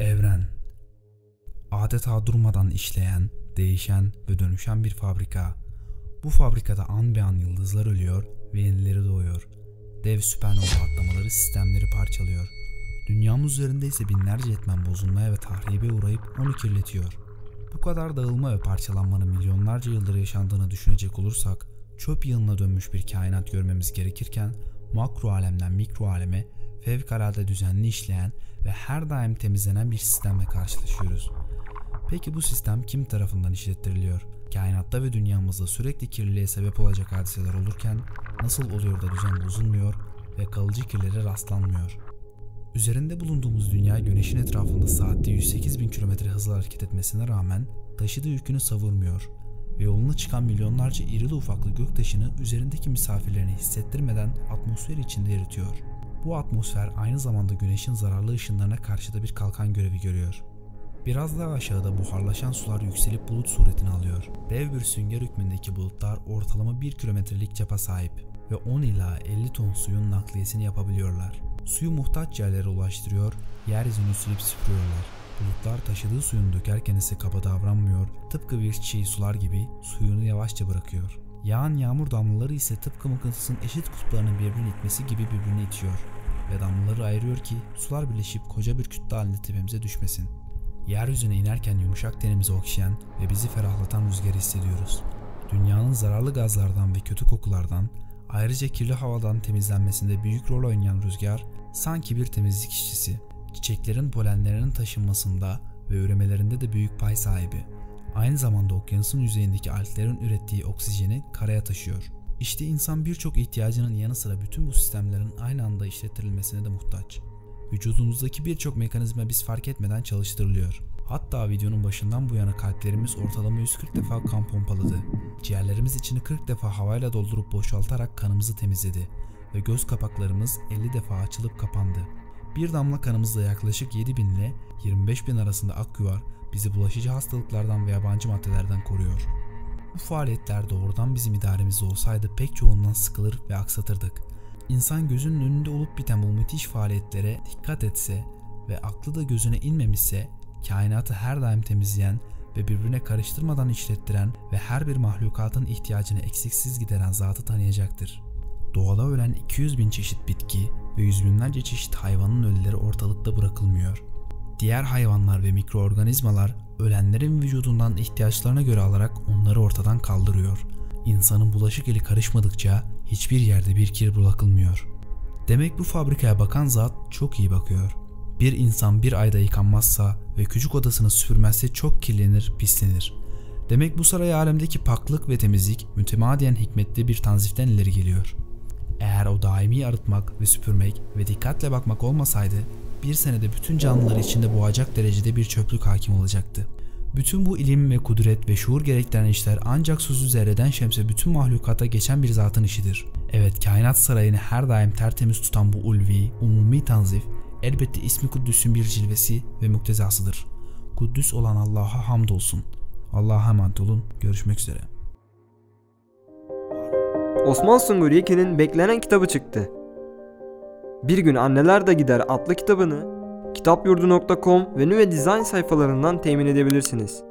Evren Adeta durmadan işleyen, değişen ve dönüşen bir fabrika. Bu fabrikada an be an yıldızlar ölüyor ve yenileri doğuyor. Dev süpernova patlamaları sistemleri parçalıyor. Dünyamız üzerinde ise binlerce etmen bozulmaya ve tahribe uğrayıp onu kirletiyor. Bu kadar dağılma ve parçalanmanın milyonlarca yıldır yaşandığını düşünecek olursak çöp yığınına dönmüş bir kainat görmemiz gerekirken makro alemden mikro aleme fevkalade düzenli işleyen ve her daim temizlenen bir sistemle karşılaşıyoruz. Peki bu sistem kim tarafından işlettiriliyor? Kainatta ve dünyamızda sürekli kirliliğe sebep olacak hadiseler olurken nasıl oluyor da düzen bozulmuyor ve kalıcı kirlere rastlanmıyor? Üzerinde bulunduğumuz dünya güneşin etrafında saatte 108 bin kilometre hızla hareket etmesine rağmen taşıdığı yükünü savurmuyor ve yoluna çıkan milyonlarca irili ufaklı göktaşını üzerindeki misafirlerini hissettirmeden atmosfer içinde eritiyor. Bu atmosfer aynı zamanda güneşin zararlı ışınlarına karşı da bir kalkan görevi görüyor. Biraz daha aşağıda buharlaşan sular yükselip bulut suretini alıyor. Dev bir sünger hükmündeki bulutlar ortalama 1 kilometrelik çapa sahip ve 10 ila 50 ton suyun nakliyesini yapabiliyorlar. Suyu muhtaç yerlere ulaştırıyor, yeryüzünü silip süpürüyorlar. Bulutlar taşıdığı suyunu dökerken ise kaba davranmıyor, tıpkı bir çiğ sular gibi suyunu yavaşça bırakıyor. Yağan yağmur damlaları ise tıpkı mıknatısın eşit kutuplarının birbirini itmesi gibi birbirini itiyor ve damlaları ayırıyor ki sular birleşip koca bir kütle halinde tepemize düşmesin. Yeryüzüne inerken yumuşak tenimizi okşayan ve bizi ferahlatan rüzgarı hissediyoruz. Dünyanın zararlı gazlardan ve kötü kokulardan, ayrıca kirli havadan temizlenmesinde büyük rol oynayan rüzgar sanki bir temizlik işçisi. Çiçeklerin polenlerinin taşınmasında ve üremelerinde de büyük pay sahibi. Aynı zamanda okyanusun yüzeyindeki alglerin ürettiği oksijeni karaya taşıyor. İşte insan birçok ihtiyacının yanı sıra bütün bu sistemlerin aynı anda işlettirilmesine de muhtaç. Vücudumuzdaki birçok mekanizma biz fark etmeden çalıştırılıyor. Hatta videonun başından bu yana kalplerimiz ortalama 140 defa kan pompaladı. Ciğerlerimiz içini 40 defa havayla doldurup boşaltarak kanımızı temizledi ve göz kapaklarımız 50 defa açılıp kapandı. Bir damla kanımızda yaklaşık 7 bin ile 25 bin arasında ak yuvar bizi bulaşıcı hastalıklardan ve yabancı maddelerden koruyor. Bu faaliyetler doğrudan bizim idaremizde olsaydı pek çoğundan sıkılır ve aksatırdık. İnsan gözünün önünde olup biten bu müthiş faaliyetlere dikkat etse ve aklı da gözüne inmemişse kainatı her daim temizleyen ve birbirine karıştırmadan işlettiren ve her bir mahlukatın ihtiyacını eksiksiz gideren zatı tanıyacaktır. Doğada ölen 200 bin çeşit bitki ve yüz binlerce çeşit hayvanın ölüleri ortalıkta bırakılmıyor. Diğer hayvanlar ve mikroorganizmalar ölenlerin vücudundan ihtiyaçlarına göre alarak onları ortadan kaldırıyor. İnsanın bulaşık eli karışmadıkça hiçbir yerde bir kir bırakılmıyor. Demek bu fabrikaya bakan zat çok iyi bakıyor. Bir insan bir ayda yıkanmazsa ve küçük odasını süpürmezse çok kirlenir, pislenir. Demek bu saray alemdeki paklık ve temizlik mütemadiyen hikmetli bir tanziften ileri geliyor. O daimi arıtmak ve süpürmek ve dikkatle bakmak olmasaydı bir senede bütün canlıları içinde boğacak derecede bir çöplük hakim olacaktı. Bütün bu ilim ve kudret ve şuur gerektiren işler ancak sözü zerreden şemse bütün mahlukata geçen bir zatın işidir. Evet kainat sarayını her daim tertemiz tutan bu ulvi, umumi tanzif elbette ismi Kuddüs'ün bir cilvesi ve muktezasıdır. Kuddüs olan Allah'a hamdolsun. Allah'a emanet olun. Görüşmek üzere. Osman Sungur Yekin'in beklenen kitabı çıktı. Bir gün Anneler de Gider adlı kitabını kitapyurdu.com ve Nüve Design sayfalarından temin edebilirsiniz.